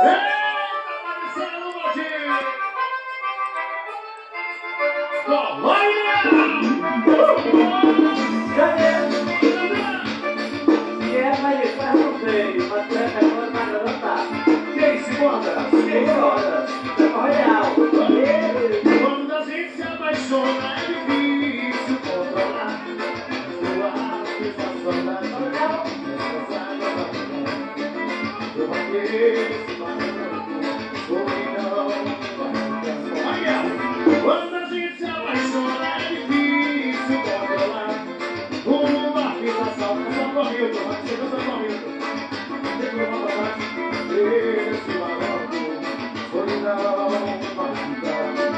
네? Thank you.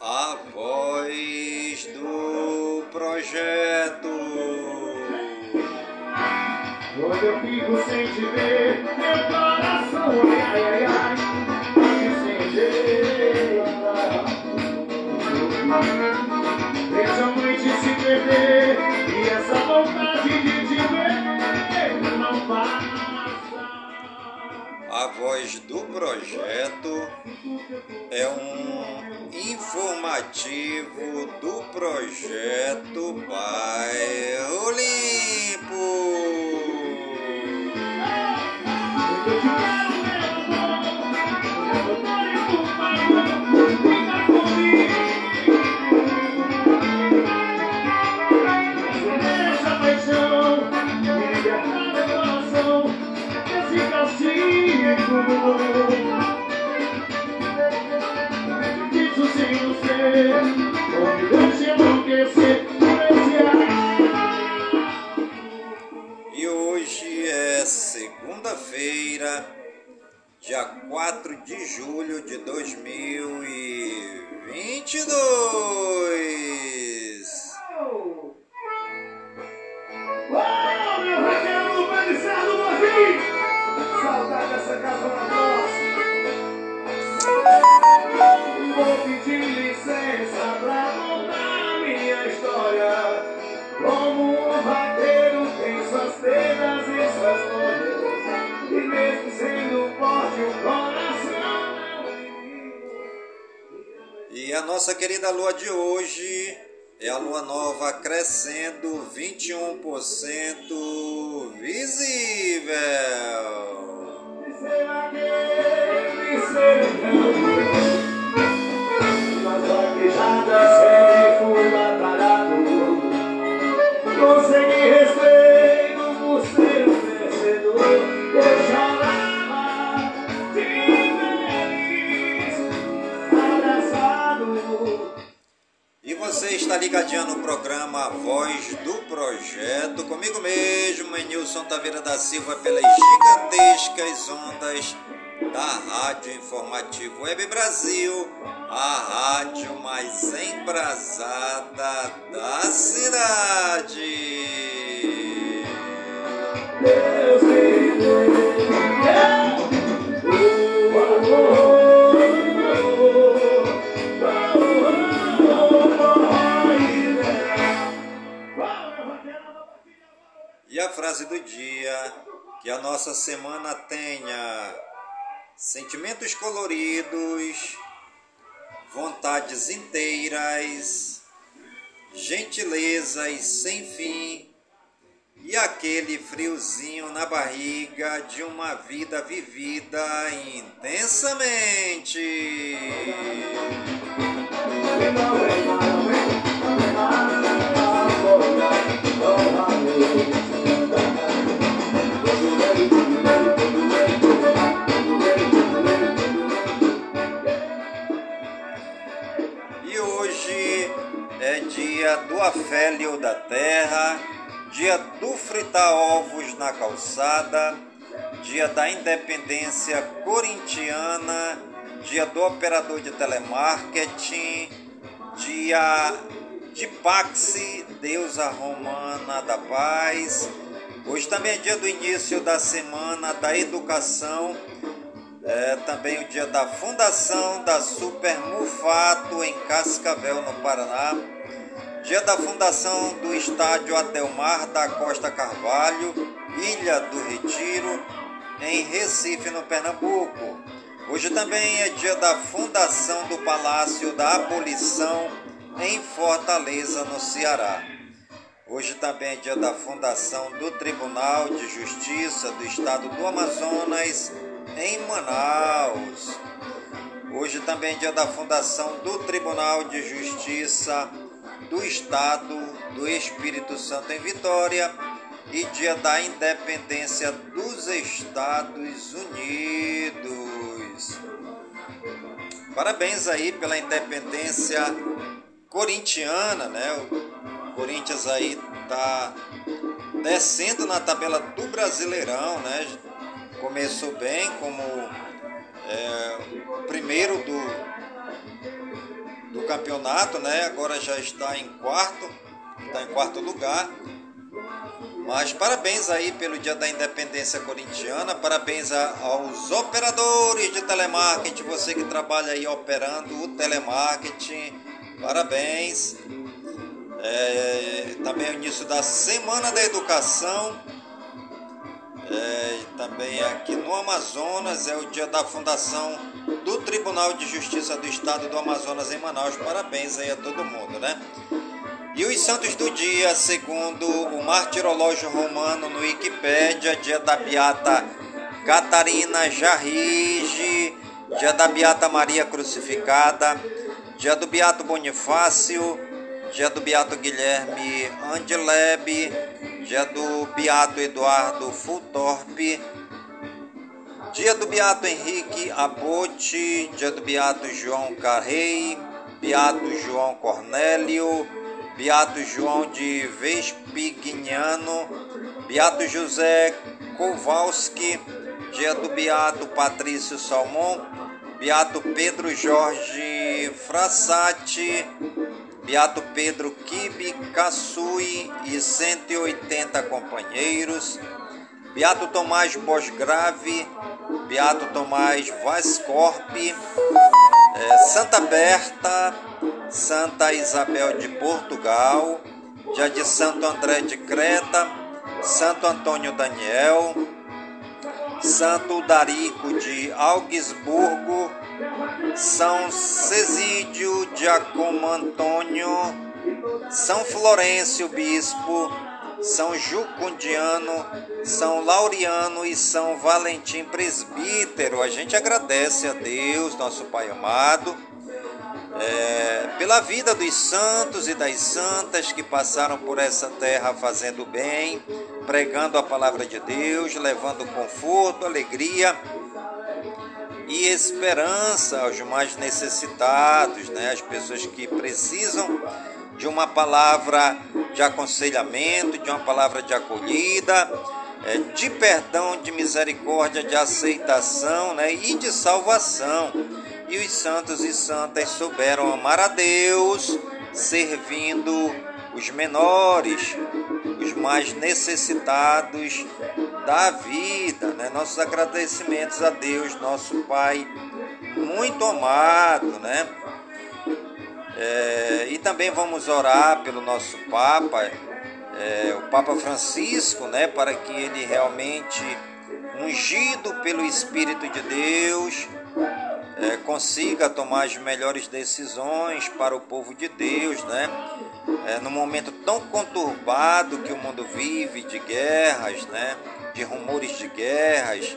a voz do projeto. Quando eu fico sem te ver, meu coração é ai ai ai, sem jeito. Deixa a mãe de se perder. A Voz do Projeto é um informativo do projeto Bairro Limpo. E hoje é segunda-feira, dia 4 de julho de 2000. De hoje é a lua nova crescendo 21% visível. Voz do Projeto, comigo mesmo, Nilson Taveira da Silva, pelas gigantescas ondas da Rádio Informativo Web Brasil, a rádio mais embrasada da cidade. Deus me deu, frase do dia: que a nossa semana tenha sentimentos coloridos, vontades inteiras, gentilezas sem fim e aquele friozinho na barriga de uma vida vivida intensamente. Do fritar ovos na calçada, dia da independência corintiana, dia do operador de telemarketing, dia de Paxi, deusa romana da paz. Hoje também é dia do início da semana da educação, é também o dia da fundação da Super Mufato em Cascavel, no Paraná. Dia da fundação do estádio Adelmar da Costa Carvalho, Ilha do Retiro, em Recife, no Pernambuco. Hoje também é dia da fundação do Palácio da Abolição em Fortaleza, no Ceará. Hoje também é dia da fundação do Tribunal de Justiça do Estado do Amazonas, em Manaus. Hoje também é dia da fundação do Tribunal de Justiça do Estado do Espírito Santo em Vitória e dia da independência dos Estados Unidos. Parabéns aí pela independência corintiana, né? O Corinthians aí tá descendo na tabela do Brasileirão, né? Começou bem como é, primeiro do, do campeonato, né? Agora já está em quarto, está em quarto lugar. Mas parabéns aí pelo Dia da Independência Corintiana, parabéns aos operadores de telemarketing, você que trabalha aí operando o telemarketing Parabéns. É, também é o início da Semana da Educação. É, também aqui no Amazonas é o dia da fundação do Tribunal de Justiça do Estado do Amazonas em Manaus. Parabéns aí a todo mundo, né? E os santos do dia, segundo o martirológio romano no Wikipédia, dia da Beata Catarina Jarrige, dia da Beata Maria Crucificada, dia do Beato Bonifácio, dia do Beato Guilherme Andelebe, dia do Beato Eduardo Fultorpe, dia do Beato Henrique Abote, dia do Beato João Carrei, Beato João Cornélio, Beato João de Vespignano, Beato José Kowalski, dia do Beato Patrício Salmão, Beato Pedro Jorge Frassati, Beato Pedro Kibe Cassui e 180 companheiros, Beato Tomás Bosgrave, Beato Tomás Vascorpe, é, Santa Berta, Santa Isabel de Portugal, dia de Santo André de Creta, Santo Antônio Daniel, Santo Darico de Augsburgo, São Cesídio Giacomo Antônio, São Florencio Bispo, São Jucundiano, São Laureano e São Valentim Presbítero. A gente agradece a Deus, nosso Pai amado é, pela vida dos santos e das santas que passaram por essa terra fazendo bem, pregando a palavra de Deus, levando conforto, alegria e esperança aos mais necessitados, né? as pessoas que precisam de uma palavra de aconselhamento, de uma palavra de acolhida, é, de perdão, de misericórdia, de aceitação né? e de salvação e os santos e santas souberam amar a Deus, servindo os menores, os mais necessitados da vida. Né? Nossos agradecimentos a Deus, nosso Pai muito amado, né? É, e também vamos orar pelo nosso Papa, é, o Papa Francisco, né? Para que ele realmente, ungido pelo Espírito de Deus, é, consiga tomar as melhores decisões para o povo de Deus, né? É, no momento tão conturbado que o mundo vive, de guerras, né? De rumores de guerras,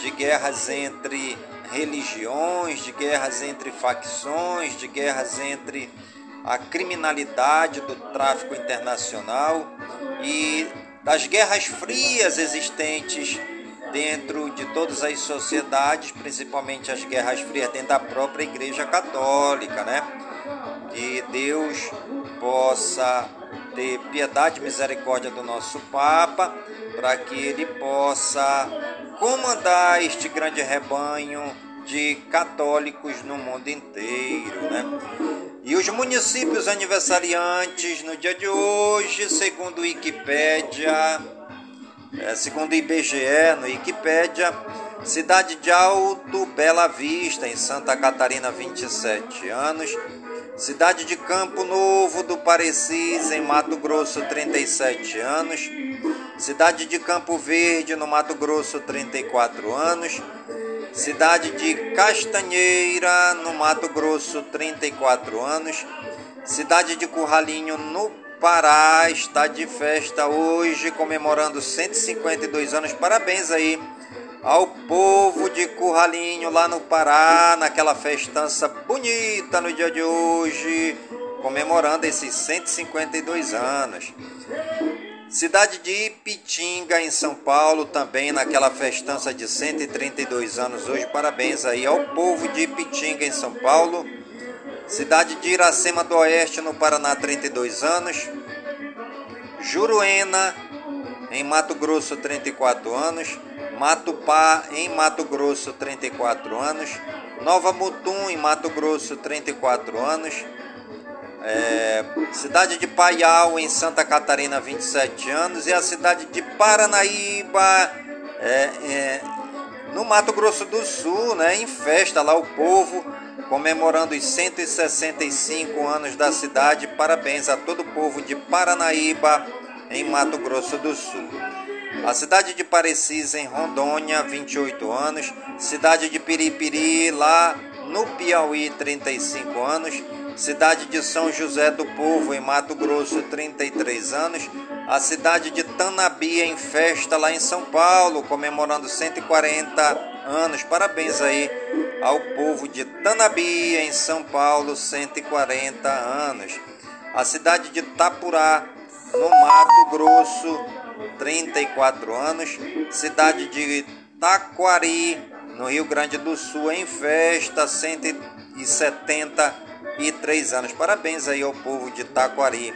de guerras entre religiões, de guerras entre facções, de guerras entre a criminalidade do tráfico internacional e das guerras frias existentes dentro de todas as sociedades, principalmente as guerras frias dentro da própria Igreja Católica, né? que Deus possa ter piedade e misericórdia do nosso Papa, para que ele possa comandar este grande rebanho de católicos no mundo inteiro, né? E os municípios aniversariantes no dia de hoje, segundo Wikipédia, é, segundo IBGE, no Wikipédia, cidade de Alto Bela Vista, em Santa Catarina, 27 anos. Cidade de Campo Novo do Parecis, em Mato Grosso, 37 anos. Cidade de Campo Verde, no Mato Grosso, 34 anos. Cidade de Castanheira, no Mato Grosso, 34 anos. Cidade de Curralinho, no Pará, está de festa hoje, comemorando 152 anos. Parabéns aí ao povo de Curralinho, lá no Pará, naquela festança bonita no dia de hoje, comemorando esses 152 anos. Cidade de Ipitinga, em São Paulo, também naquela festança de 132 anos hoje. Parabéns aí ao povo de Ipitinga, em São Paulo. Cidade de Iracema do Oeste, no Paraná, 32 anos. Juruena, em Mato Grosso, 34 anos. Matupá, em Mato Grosso, 34 anos. Nova Mutum, em Mato Grosso, 34 anos. É, cidade de Paial, em Santa Catarina, 27 anos, e a cidade de Paranaíba, é, é, no Mato Grosso do Sul, né, em festa lá o povo comemorando os 165 anos da cidade. Parabéns a todo o povo de Paranaíba, em Mato Grosso do Sul. A cidade de Parecis, em Rondônia, 28 anos. Cidade de Piripiri, lá no Piauí, 35 anos cidade de São José do Povo, em Mato Grosso, 33 anos, a cidade de Tanabi em festa lá em São Paulo, comemorando 140 anos. Parabéns aí ao povo de Tanabi em São Paulo, 140 anos. A cidade de Tapurá, no Mato Grosso, 34 anos. Cidade de Taquari, no Rio Grande do Sul, em festa, 170 anos e três anos. Parabéns aí ao povo de Taquari,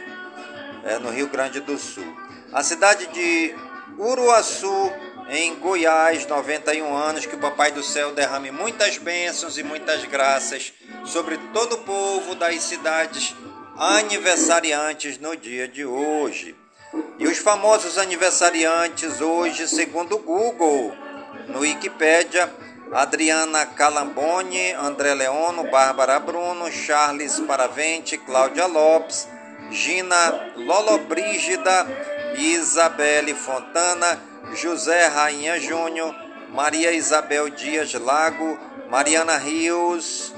é, no Rio Grande do Sul. A cidade de Uruaçu, em Goiás, 91 anos. Que o Papai do Céu derrame muitas bênçãos e muitas graças sobre todo o povo das cidades aniversariantes no dia de hoje. E os famosos aniversariantes hoje, segundo o Google, no Wikipedia, Adriana Calambone, André Leono, Bárbara Bruno, Charles Paravente, Cláudia Lopes, Gina Lolobrígida, Isabelle Fontana, José Rainha Júnior, Maria Isabel Dias Lago, Mariana Rios,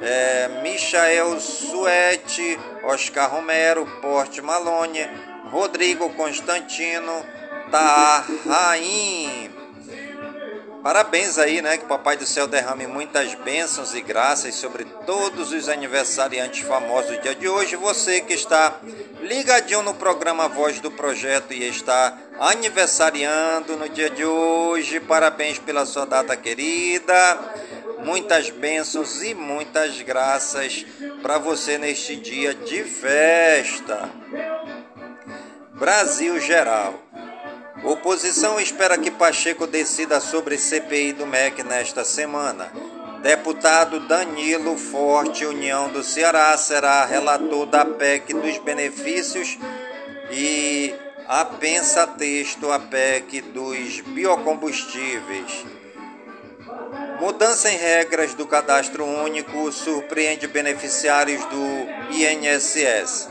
é, Michael Suete, Oscar Romero, Porte Malone, Rodrigo Constantino, Tarraim, Parabéns aí, né? Que o Papai do Céu derrame muitas bênçãos e graças sobre todos os aniversariantes famosos do dia de hoje. Você que está ligadinho no programa Voz do Projeto e está aniversariando no dia de hoje. Parabéns pela sua data querida. Muitas bênçãos e muitas graças para você neste dia de festa. Brasil Geral. Oposição espera que Pacheco decida sobre CPI do MEC nesta semana. Deputado Danilo Forte, União do Ceará, será relator da PEC dos benefícios e a pensa texto a PEC dos biocombustíveis. Mudança em regras do cadastro único surpreende beneficiários do INSS.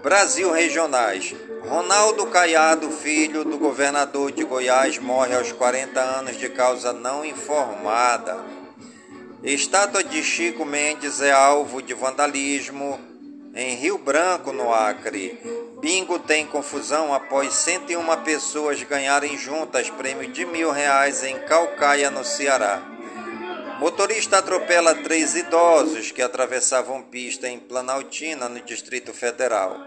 Brasil Regionais. Ronaldo Caiado, filho do governador de Goiás, morre aos 40 anos de causa não informada. Estátua de Chico Mendes é alvo de vandalismo em Rio Branco, no Acre. Bingo tem confusão após 101 pessoas ganharem juntas prêmio de mil reais em Calcaia, no Ceará. Motorista atropela três idosos que atravessavam pista em Planaltina, no Distrito Federal.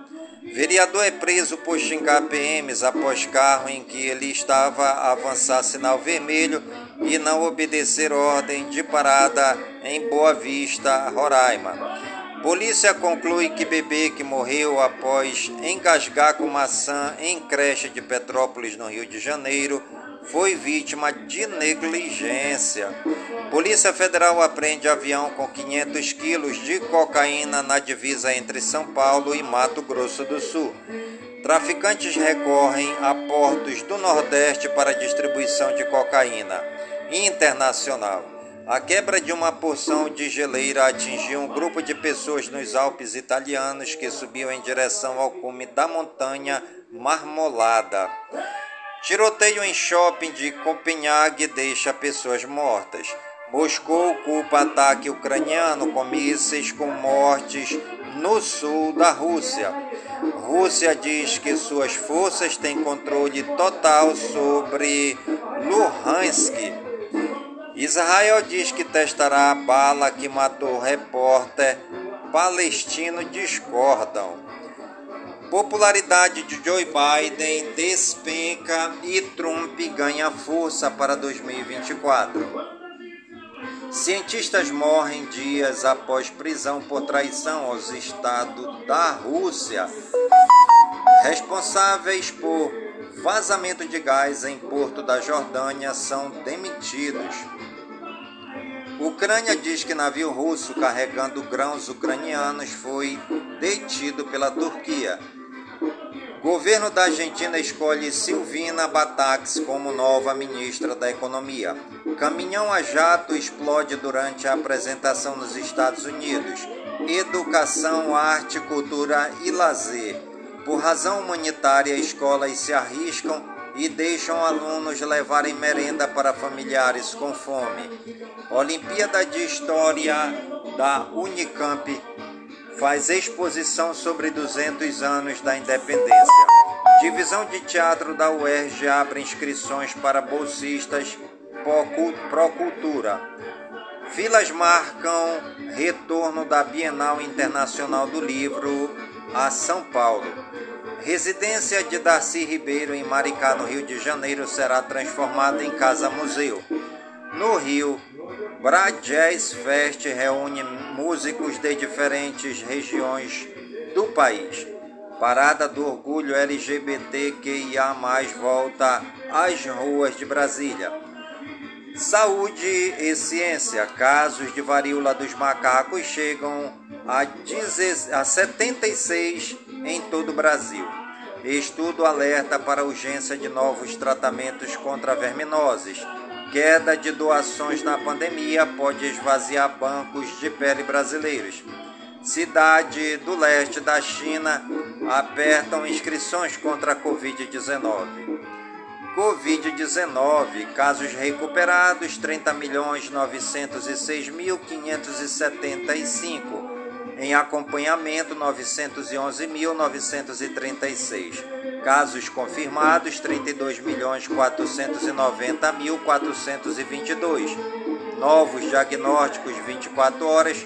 Vereador é preso por xingar PMs após carro em que ele estava a avançar sinal vermelho e não obedecer ordem de parada em Boa Vista, Roraima. Polícia conclui que bebê que morreu após engasgar com maçã em creche de Petrópolis, no Rio de Janeiro, foi vítima de negligência. Polícia Federal apreende avião com 500 quilos de cocaína na divisa entre São Paulo e Mato Grosso do Sul. Traficantes recorrem a portos do Nordeste para distribuição de cocaína internacional. A quebra de uma porção de geleira atingiu um grupo de pessoas nos Alpes italianos que subiam em direção ao cume da montanha Marmolada. Tiroteio em shopping de Copenhague deixa pessoas mortas. Moscou culpa ataque ucraniano com mísseis com mortes no sul da Rússia. Rússia diz que suas forças têm controle total sobre Luhansk Israel diz que testará a bala que matou repórter palestino discordam. Popularidade de Joe Biden despenca e Trump ganha força para 2024. Cientistas morrem dias após prisão por traição aos estados da Rússia. Responsáveis por vazamento de gás em Porto da Jordânia são demitidos. Ucrânia diz que navio russo carregando grãos ucranianos foi detido pela Turquia. Governo da Argentina escolhe Silvina Batax como nova ministra da Economia. Caminhão a jato explode durante a apresentação nos Estados Unidos. Educação, arte, cultura e lazer. Por razão humanitária, escolas se arriscam e deixam alunos levarem merenda para familiares com fome. Olimpíada de História da Unicamp faz exposição sobre 200 anos da independência. Divisão de Teatro da UERJ abre inscrições para bolsistas Pro Cultura. Filas marcam retorno da Bienal Internacional do Livro a São Paulo. Residência de Darcy Ribeiro em Maricá, no Rio de Janeiro, será transformada em casa-museu. No Rio, Bra Jazz Fest reúne músicos de diferentes regiões do país. Parada do Orgulho LGBTQIA+, volta às ruas de Brasília. Saúde e ciência. Casos de varíola dos macacos chegam a, 76 em todo o Brasil. Estudo alerta para urgência de novos tratamentos contra verminoses. Queda de doações na pandemia pode esvaziar bancos de pele brasileiros. Cidade do leste da China apertam inscrições contra a Covid-19. Covid-19, casos recuperados 30 milhões 906 mil 575 em acompanhamento 911.936. Casos confirmados 32.490.422. Novos diagnósticos 24 horas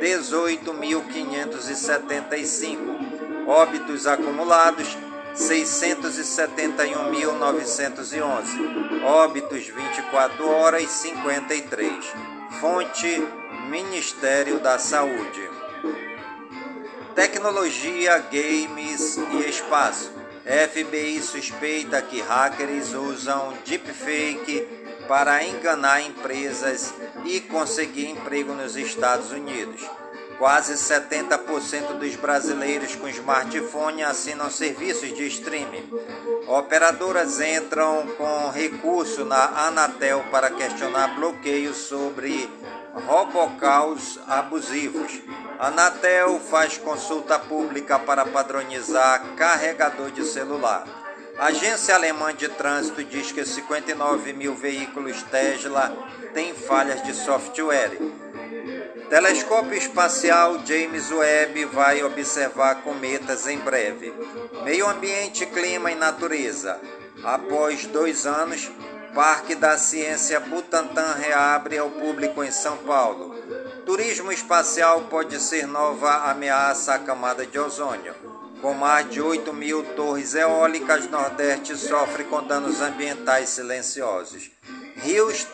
18.575. Óbitos acumulados 671.911. Óbitos 24 horas 53. Fonte Ministério da Saúde. Tecnologia, games e espaço. FBI suspeita que hackers usam deepfake para enganar empresas e conseguir emprego nos Estados Unidos. Quase 70% dos brasileiros com smartphone assinam serviços de streaming. Operadoras entram com recurso na Anatel para questionar bloqueios sobre robocalls abusivos. Anatel faz consulta pública para padronizar carregador de celular. Agência alemã de trânsito diz que 59 mil veículos Tesla têm falhas de software. Telescópio espacial James Webb vai observar cometas em breve. Meio ambiente, clima e natureza. Após dois anos, Parque da Ciência Butantan reabre ao público em São Paulo. Turismo espacial pode ser nova ameaça à camada de ozônio. Com mais de 8 mil torres eólicas, Nordeste sofre com danos ambientais silenciosos. Rios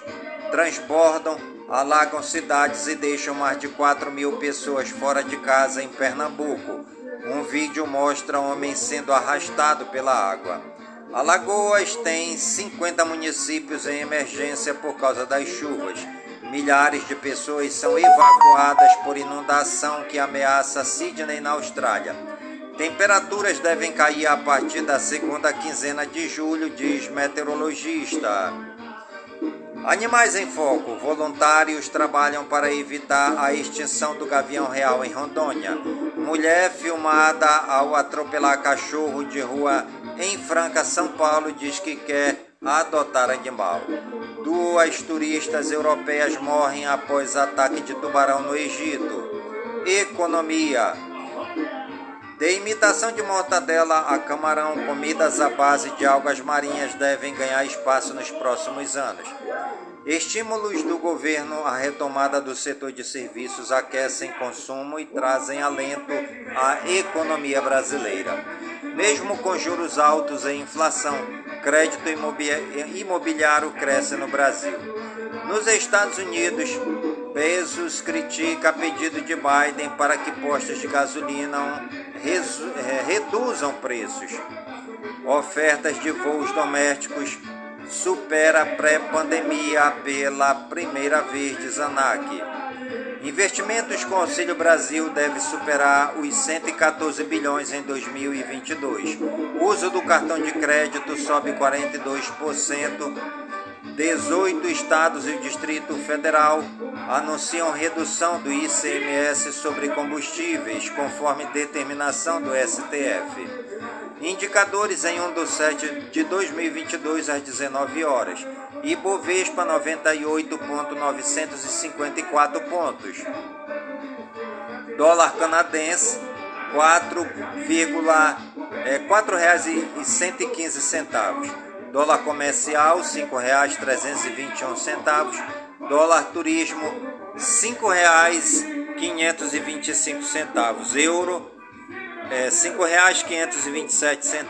transbordam alagam cidades e deixam mais de 4 mil pessoas fora de casa em Pernambuco. Um vídeo mostra homem sendo arrastado pela água. Alagoas tem 50 municípios em emergência por causa das chuvas. Milhares de pessoas são evacuadas por inundação que ameaça Sydney na Austrália. Temperaturas devem cair a partir da segunda quinzena de julho, diz meteorologista. Animais em Foco. Voluntários trabalham para evitar a extinção do gavião real em Rondônia. Mulher filmada ao atropelar cachorro de rua em Franca, São Paulo, diz que quer adotar animal. Duas turistas europeias morrem após ataque de tubarão no Egito. Economia. De imitação de mortadela a camarão, comidas à base de algas marinhas devem ganhar espaço nos próximos anos. Estímulos do governo à retomada do setor de serviços aquecem consumo e trazem alento à economia brasileira. Mesmo com juros altos e inflação, crédito imobiliário cresce no Brasil. Nos Estados Unidos, Bezos critica pedido de Biden para que postos de gasolina é, reduzam preços. Ofertas de voos domésticos supera pré-pandemia pela primeira vez, diz ANAC. Investimentos com Auxílio Brasil deve superar os 114 bilhões em 2022. O uso do cartão de crédito sobe 42%. 18 estados e o Distrito Federal anunciam redução do ICMS sobre combustíveis, conforme determinação do STF. Indicadores em 1 do 7 de 2022 às 19 horas. Ibovespa 98.954 pontos. Dólar canadense 4, é, e centavos. Dólar comercial R$ 5,321 centavos. Dólar turismo R$ 5,525 centavos. Euro é, R$ 5,527.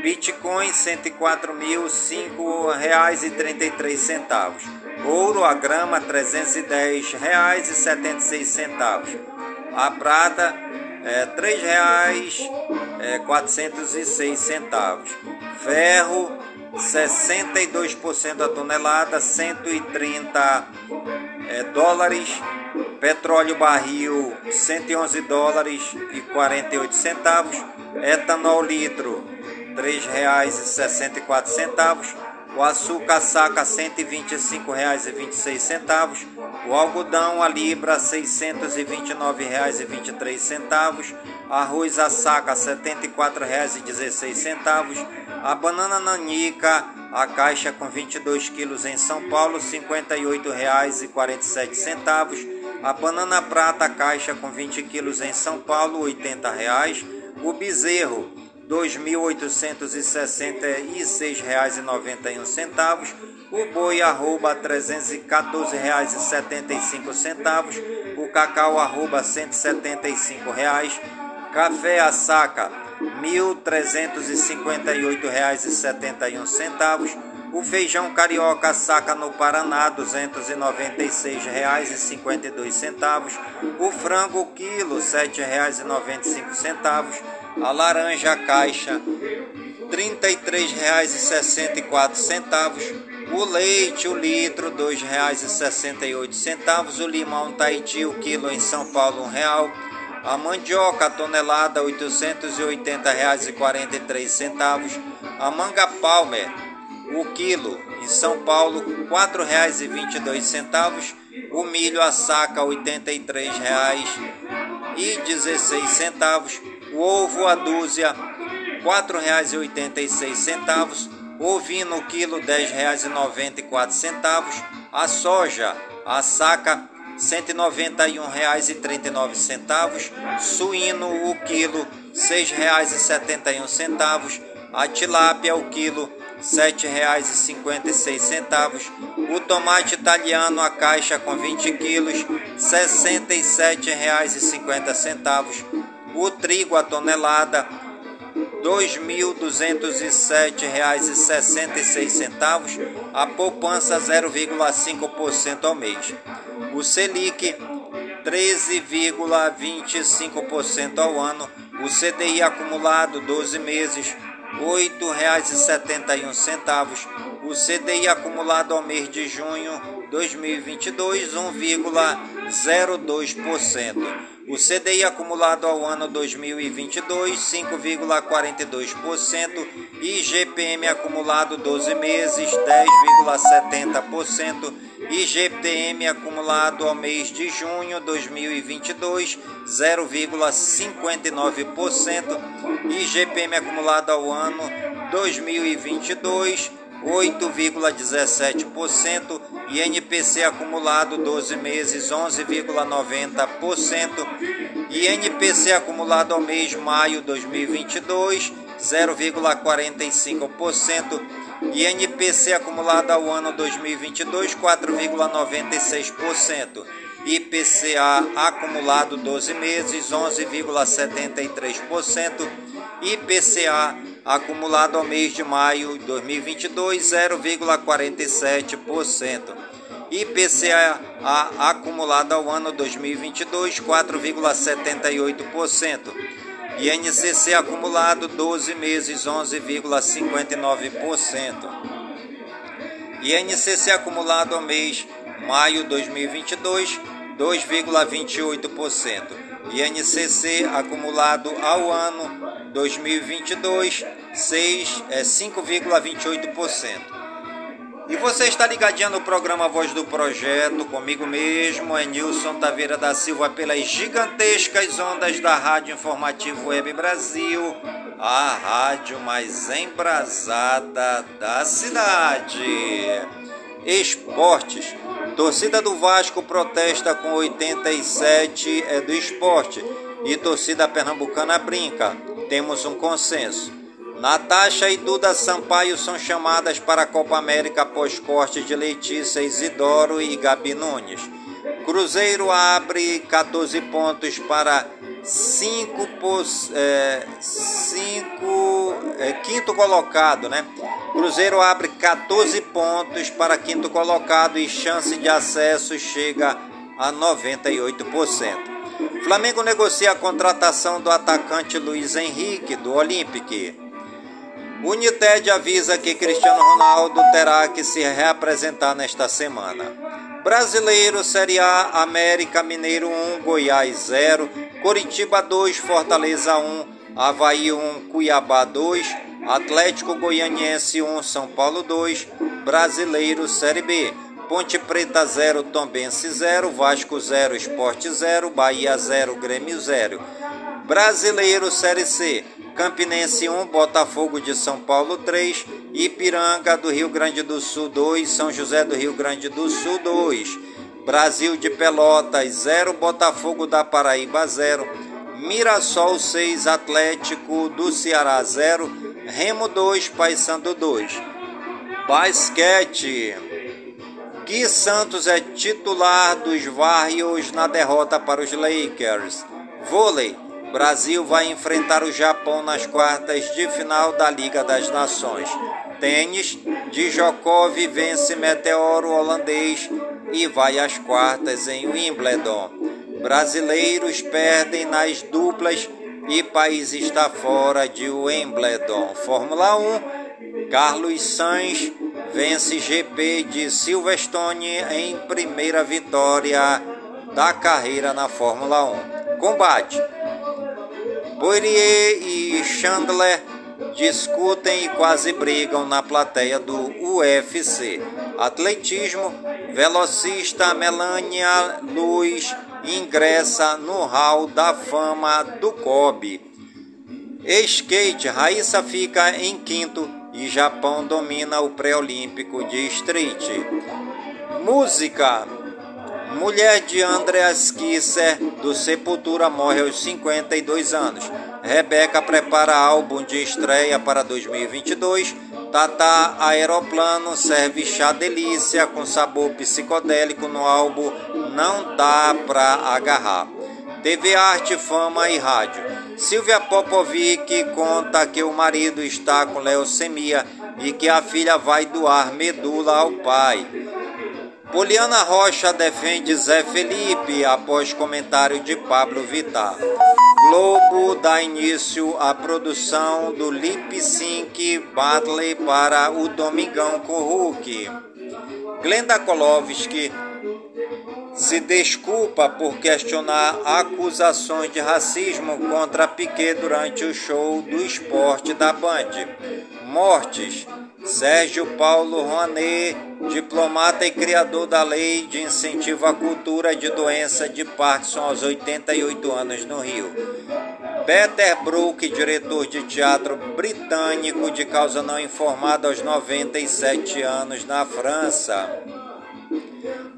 Bitcoin, R$ 104.005,33. Ouro, a grama, R$ 310,76. A prata, é, R$ 3,406. Ferro, 62% a tonelada, 130 é, dólares. Petróleo barril 111 dólares e 48 centavos. Etanol litro R$ 3,64. O açúcar saca R$ 125,26. O algodão a libra R$ 629,23. Arroz a saca R$ 74,16. A banana nanica a caixa com 22 quilos em São Paulo, R$ 58,47. A banana prata, a caixa com 20 quilos em São Paulo, R$ 80,00. O bezerro, R$ 2.866,91. O boi, arroba, R$ 314,75. O cacau, arroba, R$ 175,00. Café a saca, R$ 1.358,71. O feijão carioca saca no Paraná, R$ 296,52. O frango quilo, R$ 7,95. A laranja caixa, R$ 33,64. O leite, o litro, R$ 2,68. O limão Tahiti, o quilo em São Paulo, R$ 1,00. A mandioca, tonelada, R$ 880,43. A manga palmer, o quilo em São Paulo, R$ 4,22. O milho, a saca, R$ 83,16. O ovo, a dúzia, R$ 4,86. O ovino, o quilo, R$ 10,94. A soja, a saca, R$ 191,39. Suíno, o quilo, R$ 6,71. A tilápia, o quilo, R$ 7,56. O tomate italiano, a caixa com 20 quilos, R$ 67,50. O trigo, a tonelada, R$ 2.207,66, a poupança 0,5% ao mês. O Selic 13,25% ao ano, o CDI acumulado 12 meses R$ 8,71, o CDI acumulado ao mês de junho 2022 1,02%. O CDI acumulado ao ano 2022, 5,42%. IGPM acumulado 12 meses, 10,70%. IGPM acumulado ao mês de junho 2022, 0,59%. IGPM acumulado ao ano 2022, 8,17%, INPC acumulado 12 meses 11,90%, INPC acumulado ao mês maio 2022 0,45%, INPC acumulado ao ano 2022 4,96%, IPCA acumulado 12 meses 11,73%, IPCA acumulado ao mês de maio de 2022, 0,47%. IPCA acumulado ao ano 2022, 4,78%. INCC acumulado 12 meses, 11,59%. INCC acumulado ao mês maio 2022, 2,28%. INCC acumulado ao ano 2022, 6, é 5,28%. E você está ligadinho no programa Voz do Projeto, comigo mesmo, é Nilson Taveira da Silva, pelas gigantescas ondas da Rádio Informativo Web Brasil, a rádio mais embrasada da cidade. Esportes. Torcida do Vasco protesta com 87 é do esporte e torcida pernambucana brinca temos um consenso. Natasha e Duda Sampaio são chamadas para a Copa América após corte de Letícia Isidoro e Gabi Nunes. Cruzeiro abre 14 pontos para cinco, é, cinco é, quinto colocado, né? Cruzeiro abre 14 pontos para quinto colocado e chance de acesso chega a 98%. Flamengo negocia a contratação do atacante Luiz Henrique, do Olympique. United avisa que Cristiano Ronaldo terá que se reapresentar nesta semana. Brasileiro Série A, América Mineiro 1, Goiás 0, Coritiba 2, Fortaleza 1, Havaí 1, Cuiabá 2, Atlético Goianiense 1, São Paulo 2, Brasileiro Série B. Ponte Preta 0, Tombense 0, Vasco 0, Esporte 0, Bahia 0, Grêmio 0. Brasileiro Série C, Campinense 1, Botafogo de São Paulo 3, Ipiranga do Rio Grande do Sul 2, São José do Rio Grande do Sul 2. Brasil de Pelotas 0, Botafogo da Paraíba 0, Mirassol 6, Atlético do Ceará 0, Remo 2, Paysandu 2. Basquete. Gui Santos é titular dos Warriors na derrota para os Lakers. Vôlei. Brasil vai enfrentar o Japão nas quartas de final da Liga das Nações. Tênis. Djokov vence Meteoro holandês e vai às quartas em Wimbledon. Brasileiros perdem nas duplas e país está fora de Wimbledon. Fórmula 1. Carlos Sainz vence GP de Silverstone em primeira vitória da carreira na Fórmula 1. Combate: Poirier e Chandler discutem e quase brigam na plateia do UFC. Atletismo: velocista Melania Luz ingressa no hall da fama do COB. Skate: Raíssa fica em quinto e Japão domina o pré-olímpico de street. Música: Mulher de Andreas Kisser do Sepultura morre aos 52 anos. Rebeca prepara álbum de estreia para 2022. Tata Aeroplano serve chá delícia com sabor psicodélico no álbum Não Dá Pra Agarrar. TV Arte, Fama e Rádio. Silvia Popovic conta que o marido está com leucemia e que a filha vai doar medula ao pai. Poliana Rocha defende Zé Felipe após comentário de Pablo Vittar. Globo dá início à produção do Lip Sync Battle para o Domingão com Hulk. Glenda Kolovski se desculpa por questionar acusações de racismo contra Piquet durante o show do esporte da Band. Mortes. Sérgio Paulo Rouanet, diplomata e criador da lei de incentivo à cultura de doença de Parkinson aos 88 anos no Rio. Peter Brook, diretor de teatro britânico de causa não informada aos 97 anos na França.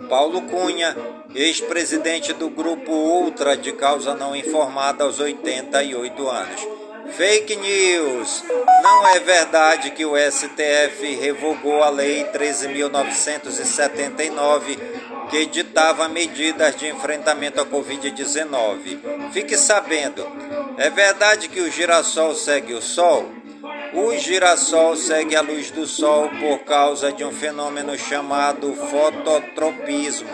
Paulo Cunha, ex-presidente do grupo Ultra de causa não informada aos 88 anos. Fake news. Não é verdade que o STF revogou a Lei 13.979 que ditava medidas de enfrentamento à Covid-19. Fique sabendo, é verdade que o girassol segue o sol? O girassol segue a luz do sol por causa de um fenômeno chamado fototropismo.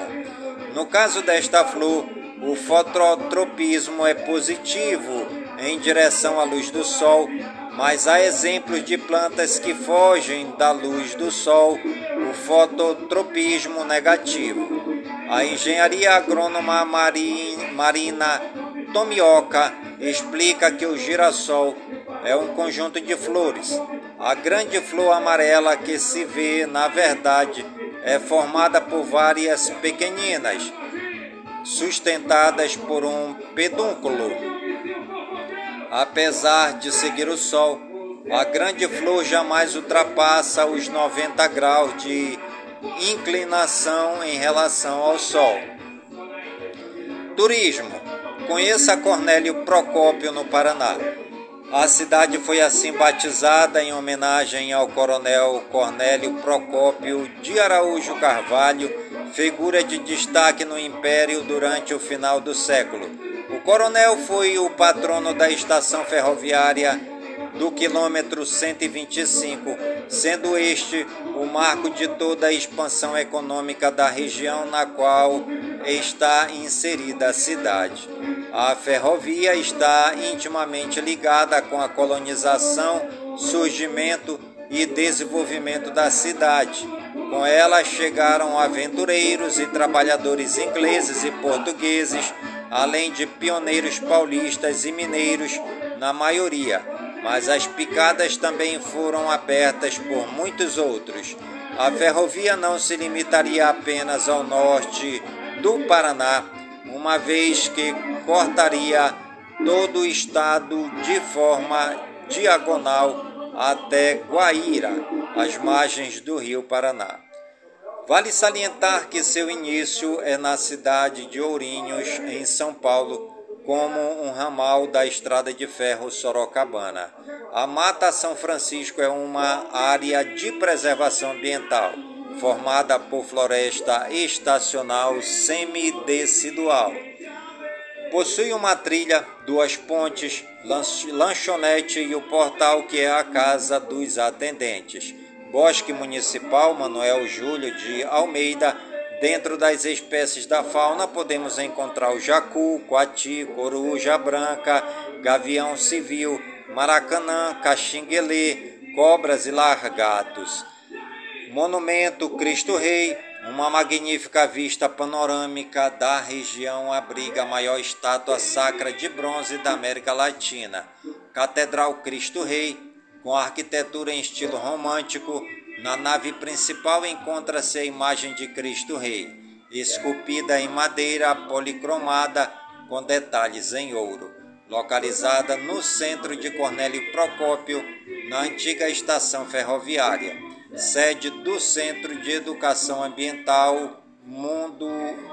No caso desta flor, o fototropismo é positivo em direção à luz do sol, mas há exemplos de plantas que fogem da luz do sol, o fototropismo negativo. A engenharia agrônoma marina Tomioka explica que o girassol é um conjunto de flores. A grande flor amarela que se vê, na verdade, é formada por várias pequeninas, sustentadas por um pedúnculo Apesar de seguir o Sol, a grande flor jamais ultrapassa os 90 graus de inclinação em relação ao Sol. Turismo. Conheça Cornélio Procópio no Paraná. A cidade foi assim batizada em homenagem ao coronel Cornélio Procópio de Araújo Carvalho, figura de destaque no Império durante o final do século. O coronel foi o patrono da estação ferroviária do quilômetro 125, sendo este o marco de toda a expansão econômica da região na qual está inserida a cidade. A ferrovia está intimamente ligada com a colonização, surgimento e desenvolvimento da cidade. Com ela chegaram aventureiros e trabalhadores ingleses e portugueses além de pioneiros paulistas e mineiros, na maioria, mas as picadas também foram abertas por muitos outros. A ferrovia não se limitaria apenas ao norte do Paraná, uma vez que cortaria todo o estado de forma diagonal até Guaíra, às margens do rio Paraná. Vale salientar que seu início é na cidade de Ourinhos, em São Paulo, como um ramal da estrada de ferro Sorocabana. A Mata São Francisco é uma área de preservação ambiental, formada por floresta estacional semidecidual. Possui uma trilha, duas pontes, lanchonete e o portal que é a casa dos atendentes. Bosque Municipal Manuel Júlio de Almeida. Dentro das espécies da fauna podemos encontrar o jacu, coati, coruja branca, gavião civil, maracanã, caxinguelê, cobras e largatos. Monumento Cristo Rei, uma magnífica vista panorâmica da região abriga a maior estátua sacra de bronze da América Latina. Catedral Cristo Rei, com arquitetura em estilo romântico, na nave principal encontra-se a imagem de Cristo Rei, esculpida em madeira policromada com detalhes em ouro, localizada no centro de Cornélio Procópio, na antiga estação ferroviária, sede do Centro de Educação Ambiental Mundo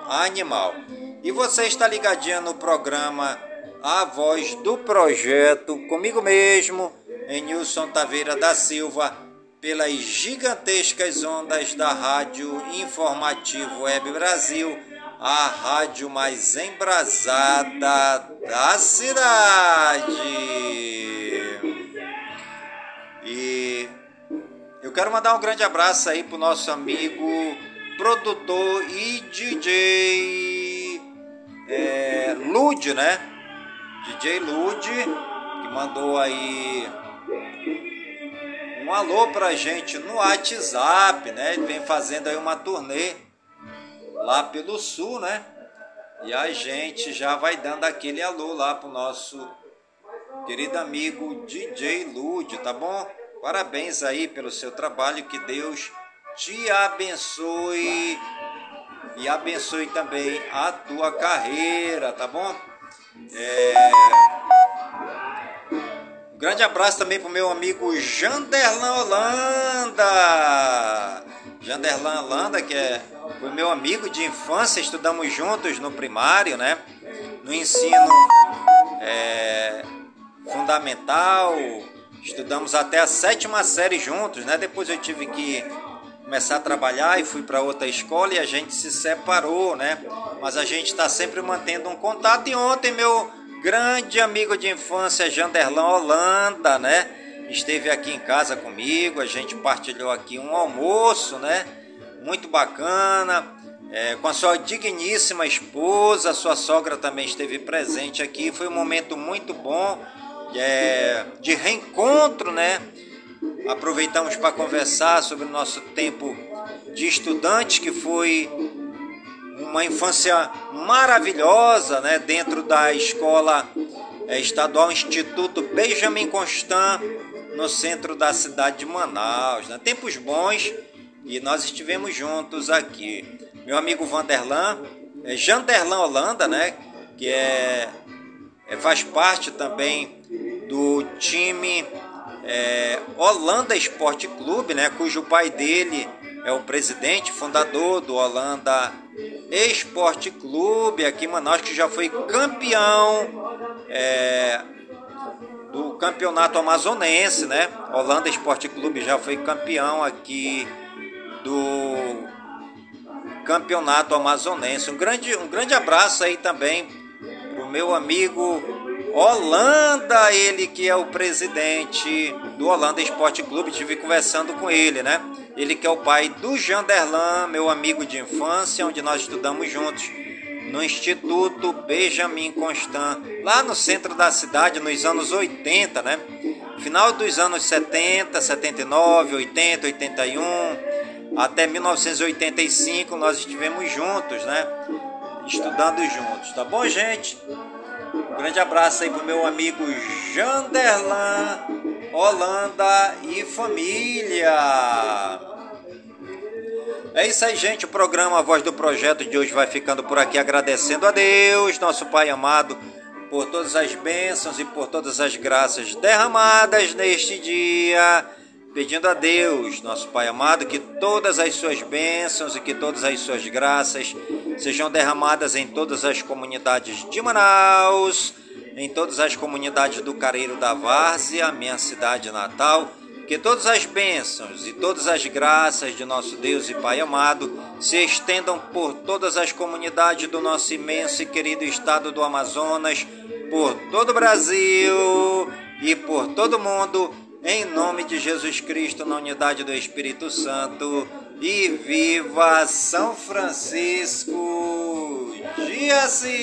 Animal. E você está ligadinha no programa A Voz do Projeto, comigo mesmo, em Nilson Taveira da Silva, pelas gigantescas ondas da Rádio Informativo Web Brasil, a rádio mais embrasada da cidade. E eu quero mandar um grande abraço aí pro nosso amigo produtor e DJ é, Lud, né? DJ Lud, que mandou aí um alô pra gente no WhatsApp, né? Ele vem fazendo aí uma turnê lá pelo sul, né? E a gente já vai dando aquele alô lá pro nosso querido amigo DJ Lude, tá bom? Parabéns aí pelo seu trabalho, que Deus te abençoe e abençoe também a tua carreira, tá bom? É... Um grande abraço também pro meu amigo Janderlan Holanda. Janderlan Holanda, que é foi meu amigo de infância, estudamos juntos no primário, né? No ensino é, fundamental, estudamos até a sétima série juntos, né? Depois eu tive que começar a trabalhar e fui para outra escola e a gente se separou, né? Mas a gente está sempre mantendo um contato. E ontem meu grande amigo de infância, Janderlan Holanda, né? Esteve aqui em casa comigo, a gente partilhou aqui um almoço, né? muito bacana, é, com a sua digníssima esposa, sua sogra também esteve presente aqui. Foi um momento muito bom é, de reencontro, né? Aproveitamos para conversar sobre o nosso tempo de estudante, que foi uma infância maravilhosa, né? Dentro da escola é, estadual Instituto Benjamin Constant, no centro da cidade de Manaus. Né? Tempos bons e nós estivemos juntos aqui. Meu amigo Vanderlan, é Janderlan Holanda, né? Que é, é, faz parte também do time é, Holanda Esporte Clube, né? Cujo pai dele é o presidente, fundador do Holanda Esporte Clube aqui em Manaus, que já foi campeão é, do campeonato amazonense, né? Holanda Esporte Clube já foi campeão aqui do Campeonato Amazonense. Um grande, um grande abraço aí também meu amigo Holanda, ele que é o presidente do Holanda Esporte Clube, estive conversando com ele, né? Ele que é o pai do Janderlan, meu amigo de infância, onde nós estudamos juntos no Instituto Benjamin Constant, lá no centro da cidade, nos anos 80, né? Final dos anos 70, 79, 80, 81, até 1985 nós estivemos juntos, né? Estudando juntos, tá bom, gente? Um grande abraço aí pro meu amigo Janderlan, Holanda e família. É isso aí, gente. O programa Voz do Projeto de hoje vai ficando por aqui, agradecendo a Deus, nosso Pai amado, por todas as bênçãos e por todas as graças derramadas neste dia pedindo a Deus, nosso Pai amado, que todas as suas bênçãos e que todas as suas graças sejam derramadas em todas as comunidades de Manaus, em todas as comunidades do Careiro da Várzea, minha cidade natal. Que todas as bênçãos e todas as graças de nosso Deus e Pai amado se estendam por todas as comunidades do nosso imenso e querido estado do Amazonas, por todo o Brasil e por todo o mundo em nome de Jesus Cristo, na unidade do Espírito Santo, e viva São Francisco de Assis!